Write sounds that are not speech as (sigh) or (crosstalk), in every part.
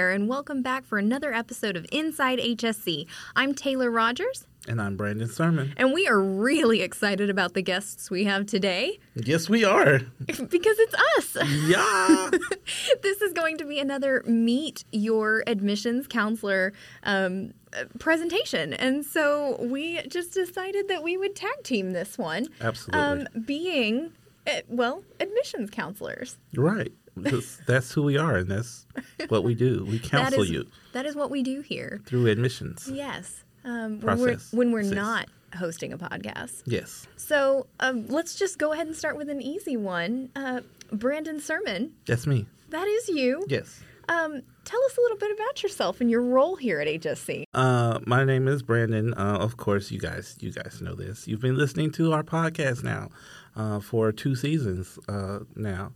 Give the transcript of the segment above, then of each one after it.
there, and welcome back for another episode of Inside HSC. I'm Taylor Rogers. And I'm Brandon Sermon. And we are really excited about the guests we have today. Yes, we are. (laughs) because it's us. Yeah. (laughs) this is going to be another Meet Your Admissions Counselor um, presentation. And so we just decided that we would tag team this one. Absolutely. Um, being, uh, well, admissions counselors. Right. Because that's who we are, and that's what we do. We (laughs) counsel that is, you. That is what we do here. Through admissions. Yes. Um, when we're, when we're not hosting a podcast. Yes. So um, let's just go ahead and start with an easy one. Uh, Brandon Sermon. That's me. That is you. Yes. Um, tell us a little bit about yourself and your role here at HSC. Uh, my name is Brandon. Uh, of course, you guys, you guys know this. You've been listening to our podcast now uh, for two seasons uh, now.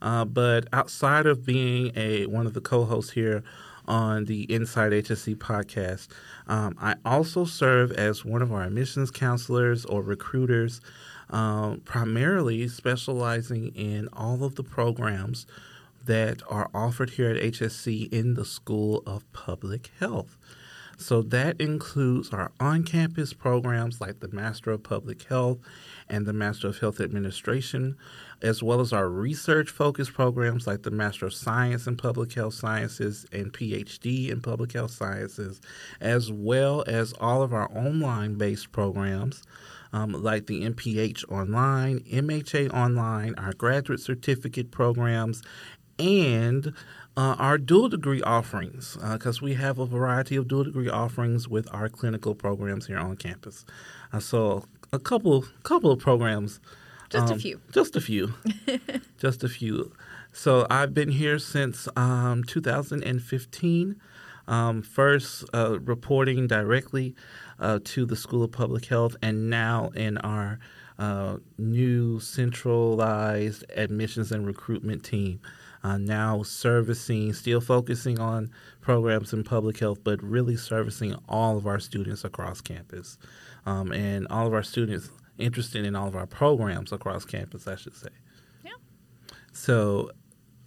Uh, but outside of being a one of the co-hosts here on the Inside HSC podcast, um, I also serve as one of our admissions counselors or recruiters, um, primarily specializing in all of the programs that are offered here at HSC in the School of Public Health. So that includes our on campus programs like the Master of Public Health and the Master of Health Administration, as well as our research focused programs like the Master of Science in Public Health Sciences and PhD in Public Health Sciences, as well as all of our online based programs. Um, like the MPH Online, MHA Online, our graduate certificate programs, and uh, our dual degree offerings, because uh, we have a variety of dual degree offerings with our clinical programs here on campus. Uh, so a couple couple of programs. Just um, a few. Just a few. (laughs) just a few. So I've been here since um, 2015. Um, first, uh, reporting directly uh, to the School of Public Health, and now in our uh, new centralized admissions and recruitment team. Uh, now servicing, still focusing on programs in public health, but really servicing all of our students across campus um, and all of our students interested in all of our programs across campus, I should say. Yeah. So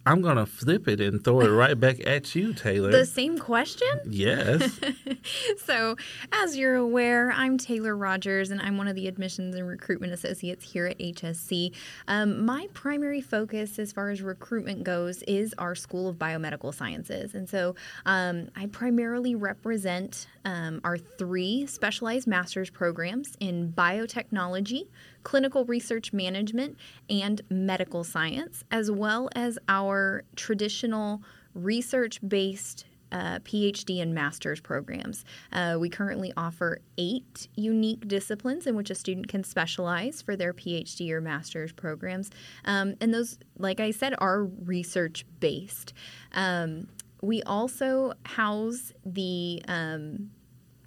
I'm going to flip it and throw it right back at you, Taylor. The same question? Yes. (laughs) so, as you're aware, I'm Taylor Rogers, and I'm one of the admissions and recruitment associates here at HSC. Um, my primary focus, as far as recruitment goes, is our School of Biomedical Sciences. And so, um, I primarily represent um, our three specialized master's programs in biotechnology clinical research management, and medical science, as well as our traditional research based uh, PhD and master's programs. Uh, we currently offer eight unique disciplines in which a student can specialize for their PhD or master's programs. Um, and those, like I said, are research based. Um, we also house the um,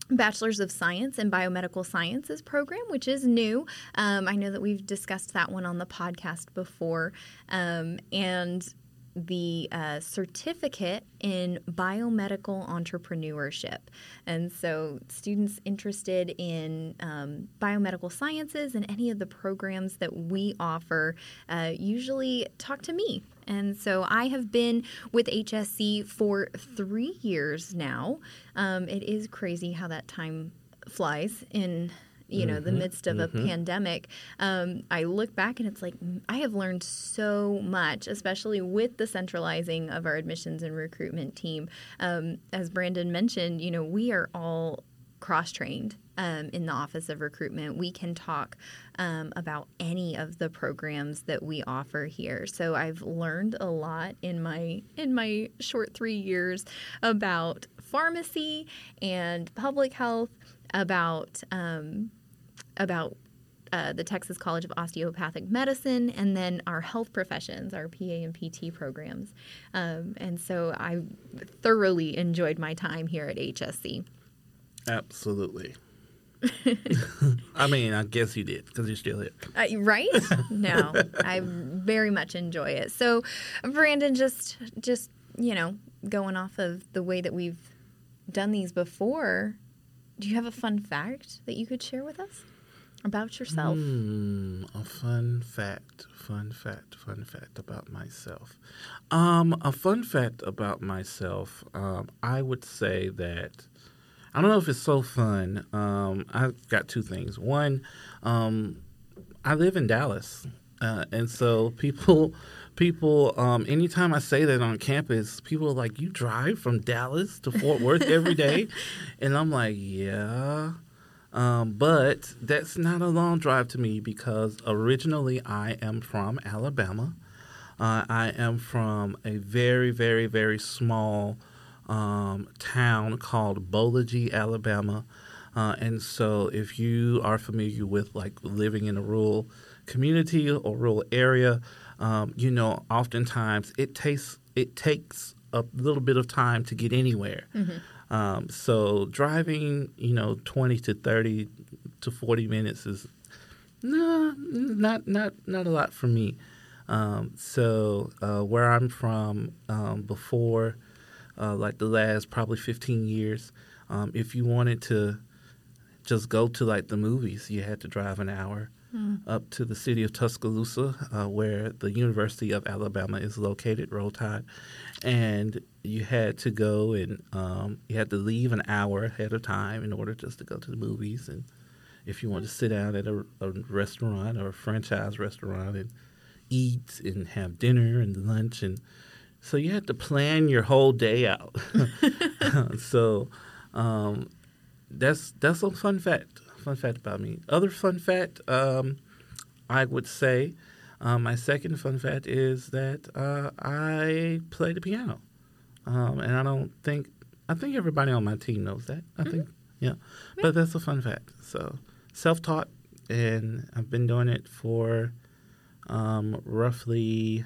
Bachelor's of Science in Biomedical Sciences program, which is new. Um, I know that we've discussed that one on the podcast before. Um, and the uh, certificate in biomedical entrepreneurship. And so, students interested in um, biomedical sciences and any of the programs that we offer uh, usually talk to me. And so, I have been with HSC for three years now. Um, it is crazy how that time flies in you know, mm-hmm, the midst of mm-hmm. a pandemic, um, I look back and it's like I have learned so much, especially with the centralizing of our admissions and recruitment team. Um, as Brandon mentioned, you know, we are all cross trained um, in the Office of Recruitment. We can talk um, about any of the programs that we offer here. So I've learned a lot in my in my short three years about pharmacy and public health about um, about uh, the Texas College of Osteopathic Medicine, and then our health professions, our PA and PT programs. Um, and so I thoroughly enjoyed my time here at HSC. Absolutely. (laughs) I mean, I guess you did because you're still here. Uh, right? No, I very much enjoy it. So, Brandon, just just you know, going off of the way that we've done these before, do you have a fun fact that you could share with us? about yourself. Hmm, a fun fact, fun fact, fun fact about myself. Um, a fun fact about myself. Um, I would say that I don't know if it's so fun. Um, I've got two things. One, um, I live in Dallas, uh, and so people, people, um, anytime I say that on campus, people are like, "You drive from Dallas to Fort Worth every (laughs) day," and I'm like, "Yeah." Um, but that's not a long drive to me because originally I am from Alabama. Uh, I am from a very, very, very small um, town called Boligee, Alabama. Uh, and so, if you are familiar with like living in a rural community or rural area, um, you know, oftentimes it takes it takes a little bit of time to get anywhere. Mm-hmm. Um, so driving, you know, 20 to 30 to 40 minutes is no, not not not a lot for me. Um, so uh, where I'm from, um, before uh, like the last probably 15 years, um, if you wanted to just go to like the movies, you had to drive an hour mm. up to the city of Tuscaloosa, uh, where the University of Alabama is located, Roll Tide, and you had to go and um, you had to leave an hour ahead of time in order just to go to the movies. And if you wanted to sit down at a, a restaurant or a franchise restaurant and eat and have dinner and lunch and so you had to plan your whole day out. (laughs) (laughs) so um, that's that's a fun fact. Fun fact about me. Other fun fact, um, I would say, um, my second fun fact is that uh, I play the piano, um, and I don't think I think everybody on my team knows that. I mm-hmm. think yeah, but that's a fun fact. So self-taught, and I've been doing it for um, roughly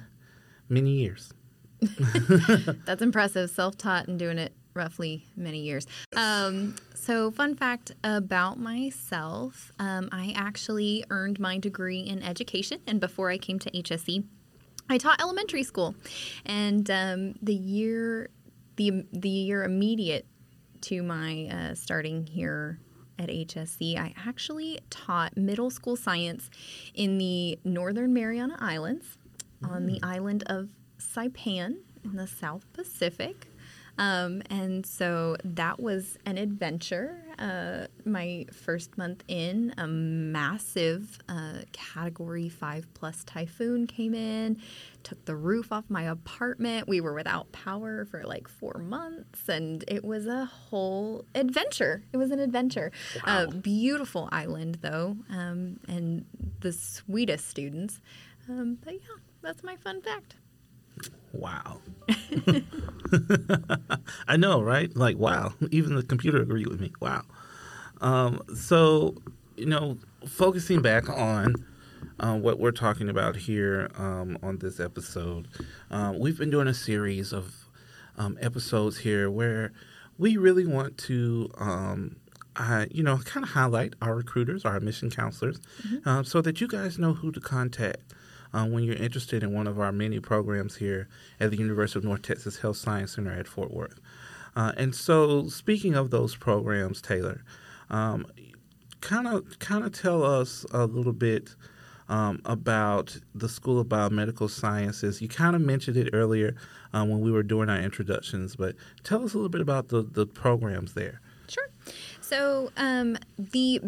many years. (laughs) That's impressive. Self taught and doing it roughly many years. Um, so, fun fact about myself um, I actually earned my degree in education, and before I came to HSC, I taught elementary school. And um, the year, the, the year immediate to my uh, starting here at HSC, I actually taught middle school science in the Northern Mariana Islands on the mm. island of Saipan in the South Pacific. Um, and so that was an adventure. Uh, my first month in, a massive uh, Category 5 plus typhoon came in, took the roof off my apartment. We were without power for like four months, and it was a whole adventure. It was an adventure. Wow. Uh, beautiful island, though, um, and the sweetest students. Um, but yeah, that's my fun fact. Wow. (laughs) I know, right? Like, wow. Even the computer agreed with me. Wow. Um, so, you know, focusing back on uh, what we're talking about here um, on this episode, uh, we've been doing a series of um, episodes here where we really want to, um, uh, you know, kind of highlight our recruiters, our admission counselors, mm-hmm. Uh, so that you guys know who to contact uh, when you're interested in one of our many programs here at the University of North Texas Health Science Center at Fort Worth. Uh, and so, speaking of those programs, Taylor, kind of kind of tell us a little bit um, about the School of Biomedical Sciences. You kind of mentioned it earlier um, when we were doing our introductions, but tell us a little bit about the, the programs there. Sure. So um, the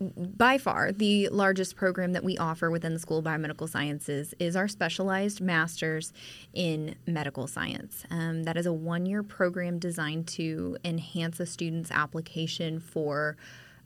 by far the largest program that we offer within the School of Biomedical Sciences is our specialized master's in medical science. Um, that is a one year program designed to enhance a student's application for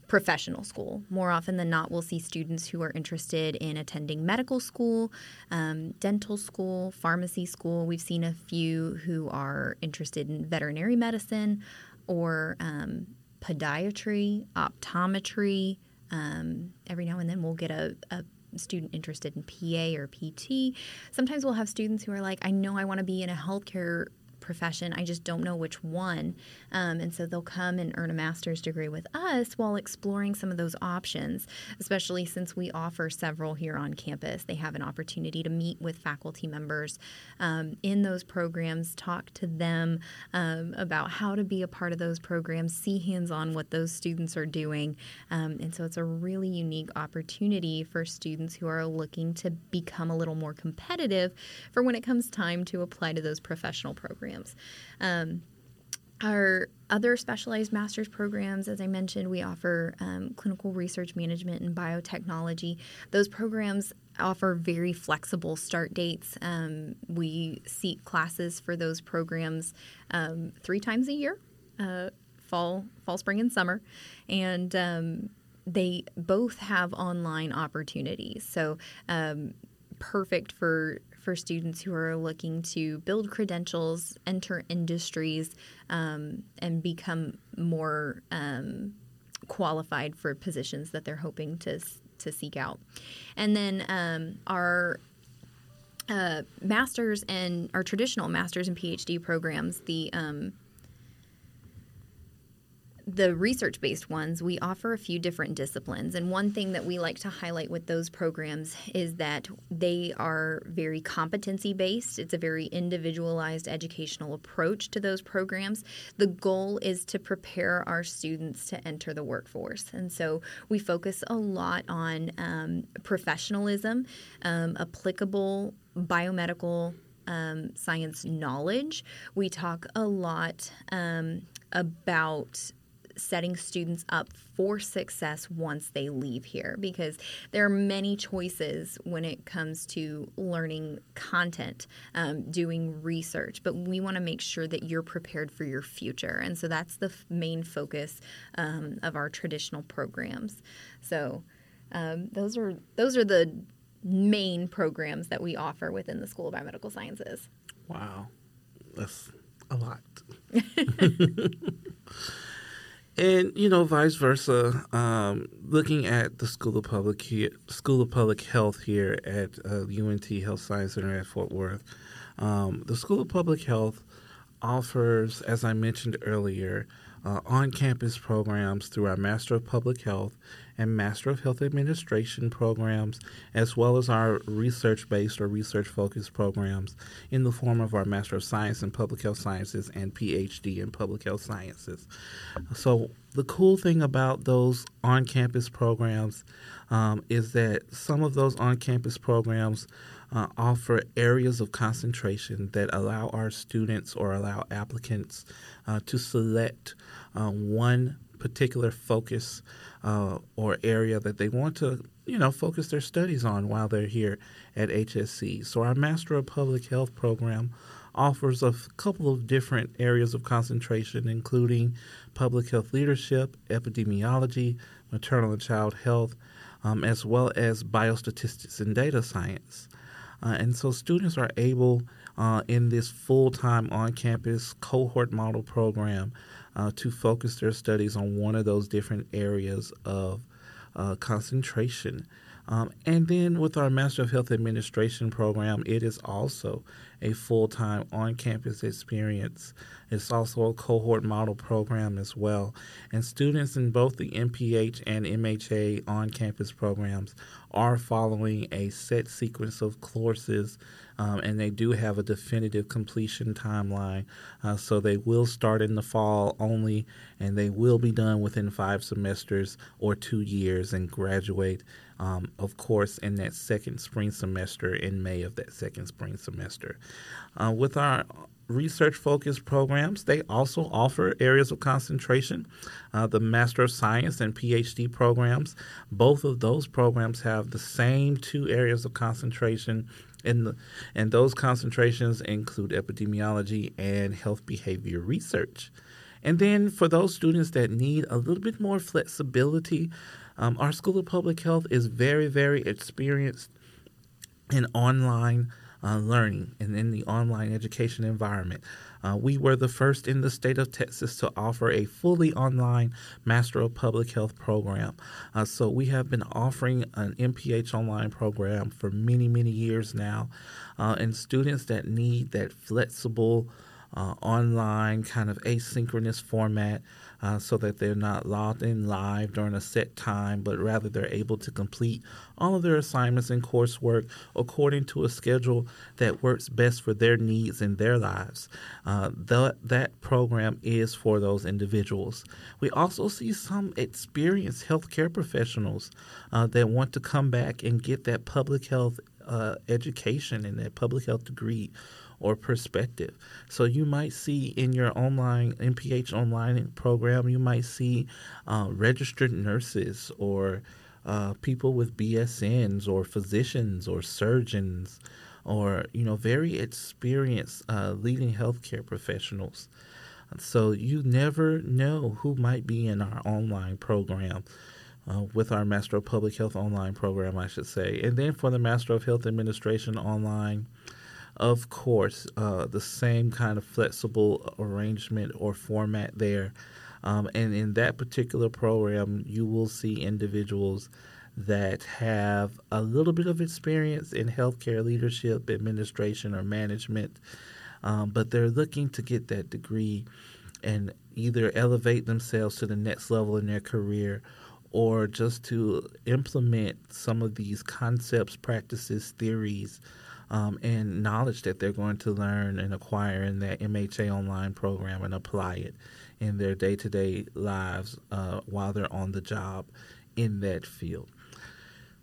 professional school. More often than not, we'll see students who are interested in attending medical school, um, dental school, pharmacy school. We've seen a few who are interested in veterinary medicine or um, podiatry, optometry. Um, every now and then we'll get a, a student interested in PA or PT. Sometimes we'll have students who are like, I know I want to be in a healthcare profession. I just don't know which one. Um, and so they'll come and earn a master's degree with us while exploring some of those options, especially since we offer several here on campus. They have an opportunity to meet with faculty members um, in those programs, talk to them um, about how to be a part of those programs, see hands on what those students are doing. Um, and so it's a really unique opportunity for students who are looking to become a little more competitive for when it comes time to apply to those professional programs. Um, our other specialized master's programs, as I mentioned, we offer um, clinical research management and biotechnology. Those programs offer very flexible start dates. Um, we seat classes for those programs um, three times a year. Uh, fall, fall, spring, and summer, and um, they both have online opportunities. So um, perfect for for students who are looking to build credentials, enter industries, um, and become more um, qualified for positions that they're hoping to to seek out. And then um, our uh, masters and our traditional masters and PhD programs, the um, the research based ones, we offer a few different disciplines. And one thing that we like to highlight with those programs is that they are very competency based. It's a very individualized educational approach to those programs. The goal is to prepare our students to enter the workforce. And so we focus a lot on um, professionalism, um, applicable biomedical um, science knowledge. We talk a lot um, about setting students up for success once they leave here because there are many choices when it comes to learning content, um, doing research, but we want to make sure that you're prepared for your future. And so that's the f- main focus um, of our traditional programs. So um, those are those are the main programs that we offer within the School of Biomedical Sciences. Wow, that's a lot. (laughs) (laughs) (laughs) and you know, vice versa. Um, looking at the School of Public School of Public Health here at uh, UNT Health Science Center at Fort Worth, um, the School of Public Health offers, as I mentioned earlier, uh, on campus programs through our Master of Public Health and Master of Health Administration programs, as well as our research based or research focused programs in the form of our Master of Science in Public Health Sciences and PhD in Public Health Sciences. So, the cool thing about those on campus programs um, is that some of those on campus programs uh, offer areas of concentration that allow our students or allow applicants uh, to select uh, one particular focus uh, or area that they want to, you know, focus their studies on while they're here at HSC. So our Master of Public Health program offers a couple of different areas of concentration, including public health leadership, epidemiology, maternal and child health, um, as well as biostatistics and data science. Uh, and so students are able uh, in this full time on campus cohort model program uh, to focus their studies on one of those different areas of uh, concentration. Um, and then with our Master of Health Administration program, it is also a full time on campus experience. It's also a cohort model program as well. And students in both the MPH and MHA on campus programs are following a set sequence of courses um, and they do have a definitive completion timeline. Uh, so they will start in the fall only, and they will be done within five semesters or two years and graduate, um, of course, in that second spring semester in May of that second spring semester. Uh, with our research focused programs. They also offer areas of concentration. Uh, the Master of Science and PhD programs, both of those programs have the same two areas of concentration and, the, and those concentrations include epidemiology and health behavior research. And then for those students that need a little bit more flexibility, um, our School of Public Health is very, very experienced in online uh, learning and in the online education environment. Uh, we were the first in the state of Texas to offer a fully online Master of Public Health program. Uh, so we have been offering an MPH online program for many, many years now. Uh, and students that need that flexible, uh, online kind of asynchronous format uh, so that they're not logged in live during a set time, but rather they're able to complete all of their assignments and coursework according to a schedule that works best for their needs and their lives. Uh, the, that program is for those individuals. We also see some experienced healthcare professionals uh, that want to come back and get that public health uh, education and that public health degree or perspective. So you might see in your online MPH online program, you might see uh, registered nurses or uh, people with BSNs or physicians or surgeons or you know very experienced uh, leading healthcare professionals. So you never know who might be in our online program. Uh, with our Master of Public Health online program, I should say. And then for the Master of Health Administration online, of course, uh, the same kind of flexible arrangement or format there. Um, and in that particular program, you will see individuals that have a little bit of experience in healthcare leadership, administration, or management, um, but they're looking to get that degree and either elevate themselves to the next level in their career or just to implement some of these concepts, practices, theories um, and knowledge that they're going to learn and acquire in that MHA online program and apply it in their day to day lives uh, while they're on the job in that field.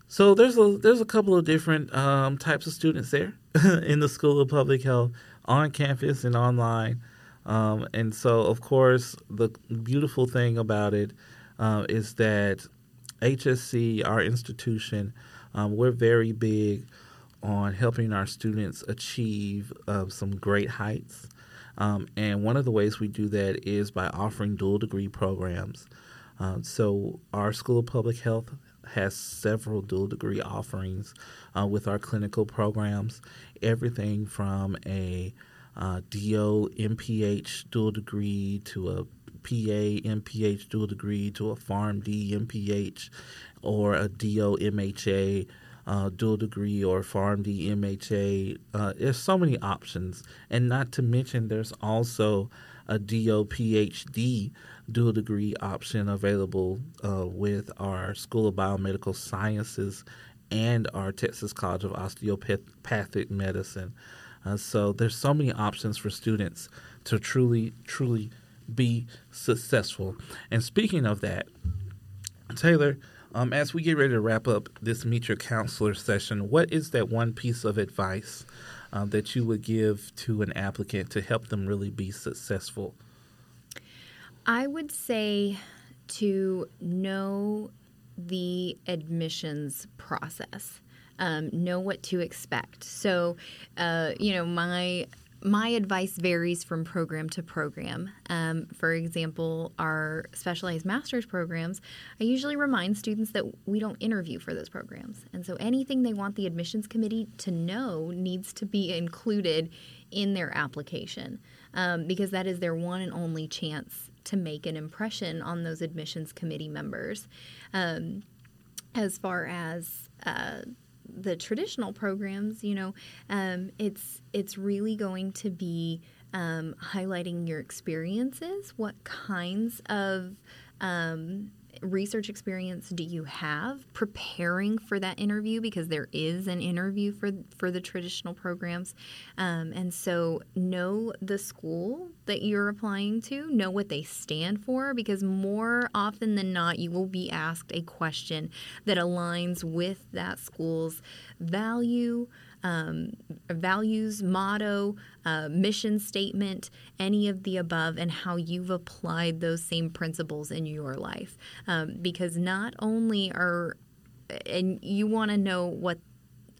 So there's a there's a couple of different um, types of students there (laughs) in the School of Public Health on campus and online. Um, and so, of course, the beautiful thing about it uh, is that HSC, our institution, um, we're very big on helping our students achieve uh, some great heights. Um, and one of the ways we do that is by offering dual degree programs. Uh, so, our School of Public Health has several dual degree offerings uh, with our clinical programs, everything from a uh, DO MPH dual degree to a PA MPH dual degree to a PharmD MPH or a DO MHA uh, dual degree or PharmD MHA. Uh, there's so many options, and not to mention there's also a DO PhD dual degree option available uh, with our School of Biomedical Sciences and our Texas College of Osteopathic Medicine. Uh, so there's so many options for students to truly, truly be successful. And speaking of that, Taylor, um, as we get ready to wrap up this Meet Your Counselor session, what is that one piece of advice uh, that you would give to an applicant to help them really be successful? I would say to know the admissions process. Um, know what to expect. So, uh, you know, my my advice varies from program to program. Um, for example, our specialized master's programs, I usually remind students that we don't interview for those programs. And so anything they want the admissions committee to know needs to be included in their application um, because that is their one and only chance to make an impression on those admissions committee members. Um, as far as uh, the traditional programs, you know, um, it's it's really going to be um, highlighting your experiences. What kinds of um, research experience do you have preparing for that interview? Because there is an interview for for the traditional programs. Um, and so know the school that you're applying to know what they stand for because more often than not you will be asked a question that aligns with that school's value um, values, motto, uh, mission statement, any of the above, and how you've applied those same principles in your life. Um, because not only are and you want to know what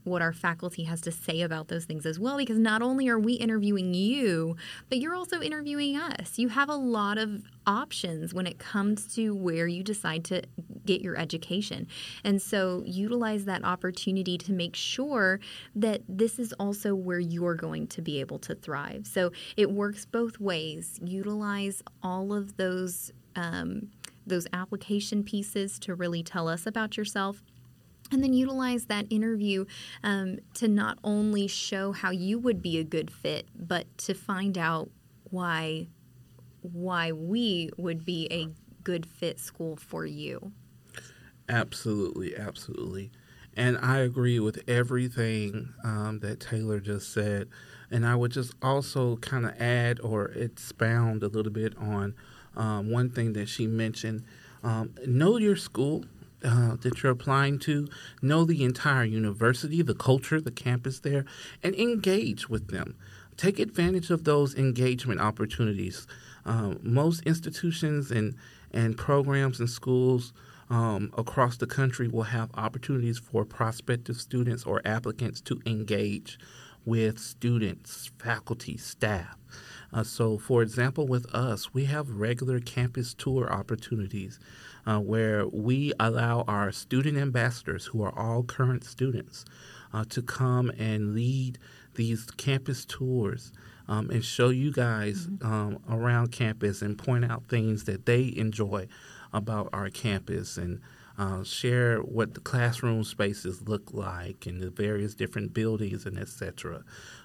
what our faculty has to say about those things as well because not only are we interviewing you, but you're also interviewing us. You have a lot of options when it comes to where you decide to get your education. And so utilize that opportunity to make sure that this is also where you're going to be able to thrive. So it works both ways. Utilize all of those um, those application pieces to really tell us about yourself and then utilize that interview um, to not only show how you would be a good fit, but to find out why why we would be a good fit school for you. Absolutely, absolutely. And I agree with everything um, that Taylor just said. And I would just also kind of add or expound a little bit on um, one thing that she mentioned. Um, know your school uh, that you're applying to, know the entire university, the culture, the campus there, and engage with them. Take advantage of those engagement opportunities. Um, most institutions and, and programs and schools um, across the country will have opportunities for prospective students or applicants to engage with students, faculty, staff. Uh, so, for example, with us, we have regular campus tour opportunities uh, where we allow our student ambassadors, who are all current students, uh, to come and lead these campus tours um, and show you guys mm-hmm. um, around campus and point out things that they enjoy about our campus and uh, share what the classroom spaces look like and the various different buildings and etc.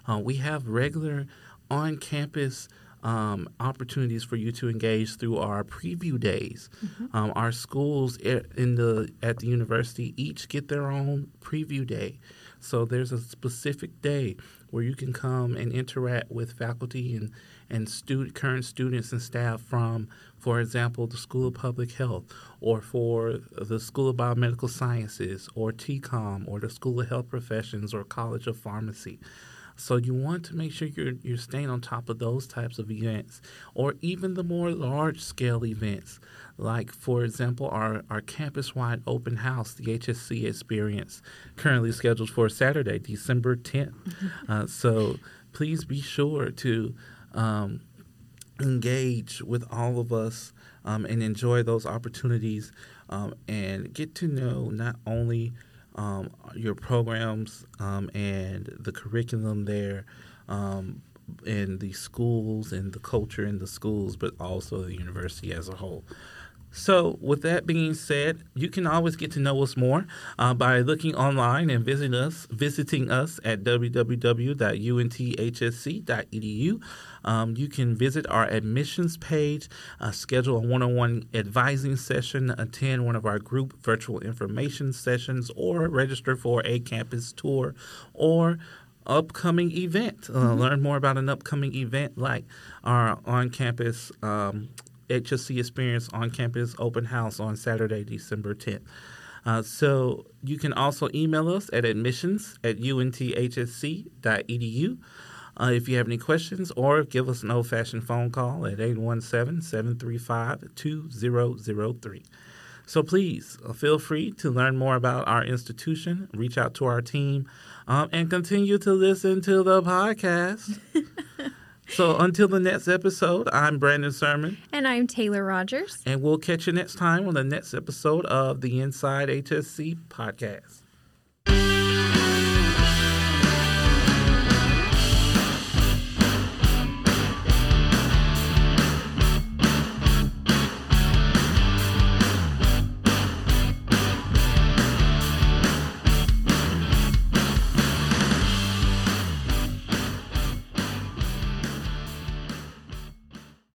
Uh, we have regular on-campus um, opportunities for you to engage through our preview days. Mm-hmm. Um, our schools in the at the university each get their own preview day. So there's a specific day where you can come and interact with faculty and and student, current students and staff from, for example, the School of Public Health, or for the School of Biomedical Sciences, or TCOM, or the School of Health Professions, or College of Pharmacy. So you want to make sure you're you're staying on top of those types of events, or even the more large scale events, like for example our our campus wide open house, the HSC experience, currently scheduled for Saturday, December 10th. Mm-hmm. (laughs) Uh, so please be sure to um, engage with all of us um, and enjoy those opportunities um, and get to know not only um, your programs um, and the curriculum there um, and the schools and the culture in the schools, but also the university as a whole. So, with that being said, you can always get to know us more uh, by looking online and visiting us, visiting us at www.unthsc.edu. Um, you can visit our admissions page, uh, schedule a one-on-one advising session, attend one of our group virtual information sessions, or register for a campus tour, or upcoming event. Uh, mm-hmm. Learn more about an upcoming event like our on-campus um, HSC Experience on campus open house on Saturday, December 10th. Uh, so you can also email us at admissions at unthsc.edu uh, if you have any questions or give us an old fashioned phone call at 817 735 2003. So please uh, feel free to learn more about our institution, reach out to our team, um, and continue to listen to the podcast. (laughs) So until the next episode, I'm Brandon Sermon. And I'm Taylor Rogers. And we'll catch you next time on the next episode of the Inside HSC podcast.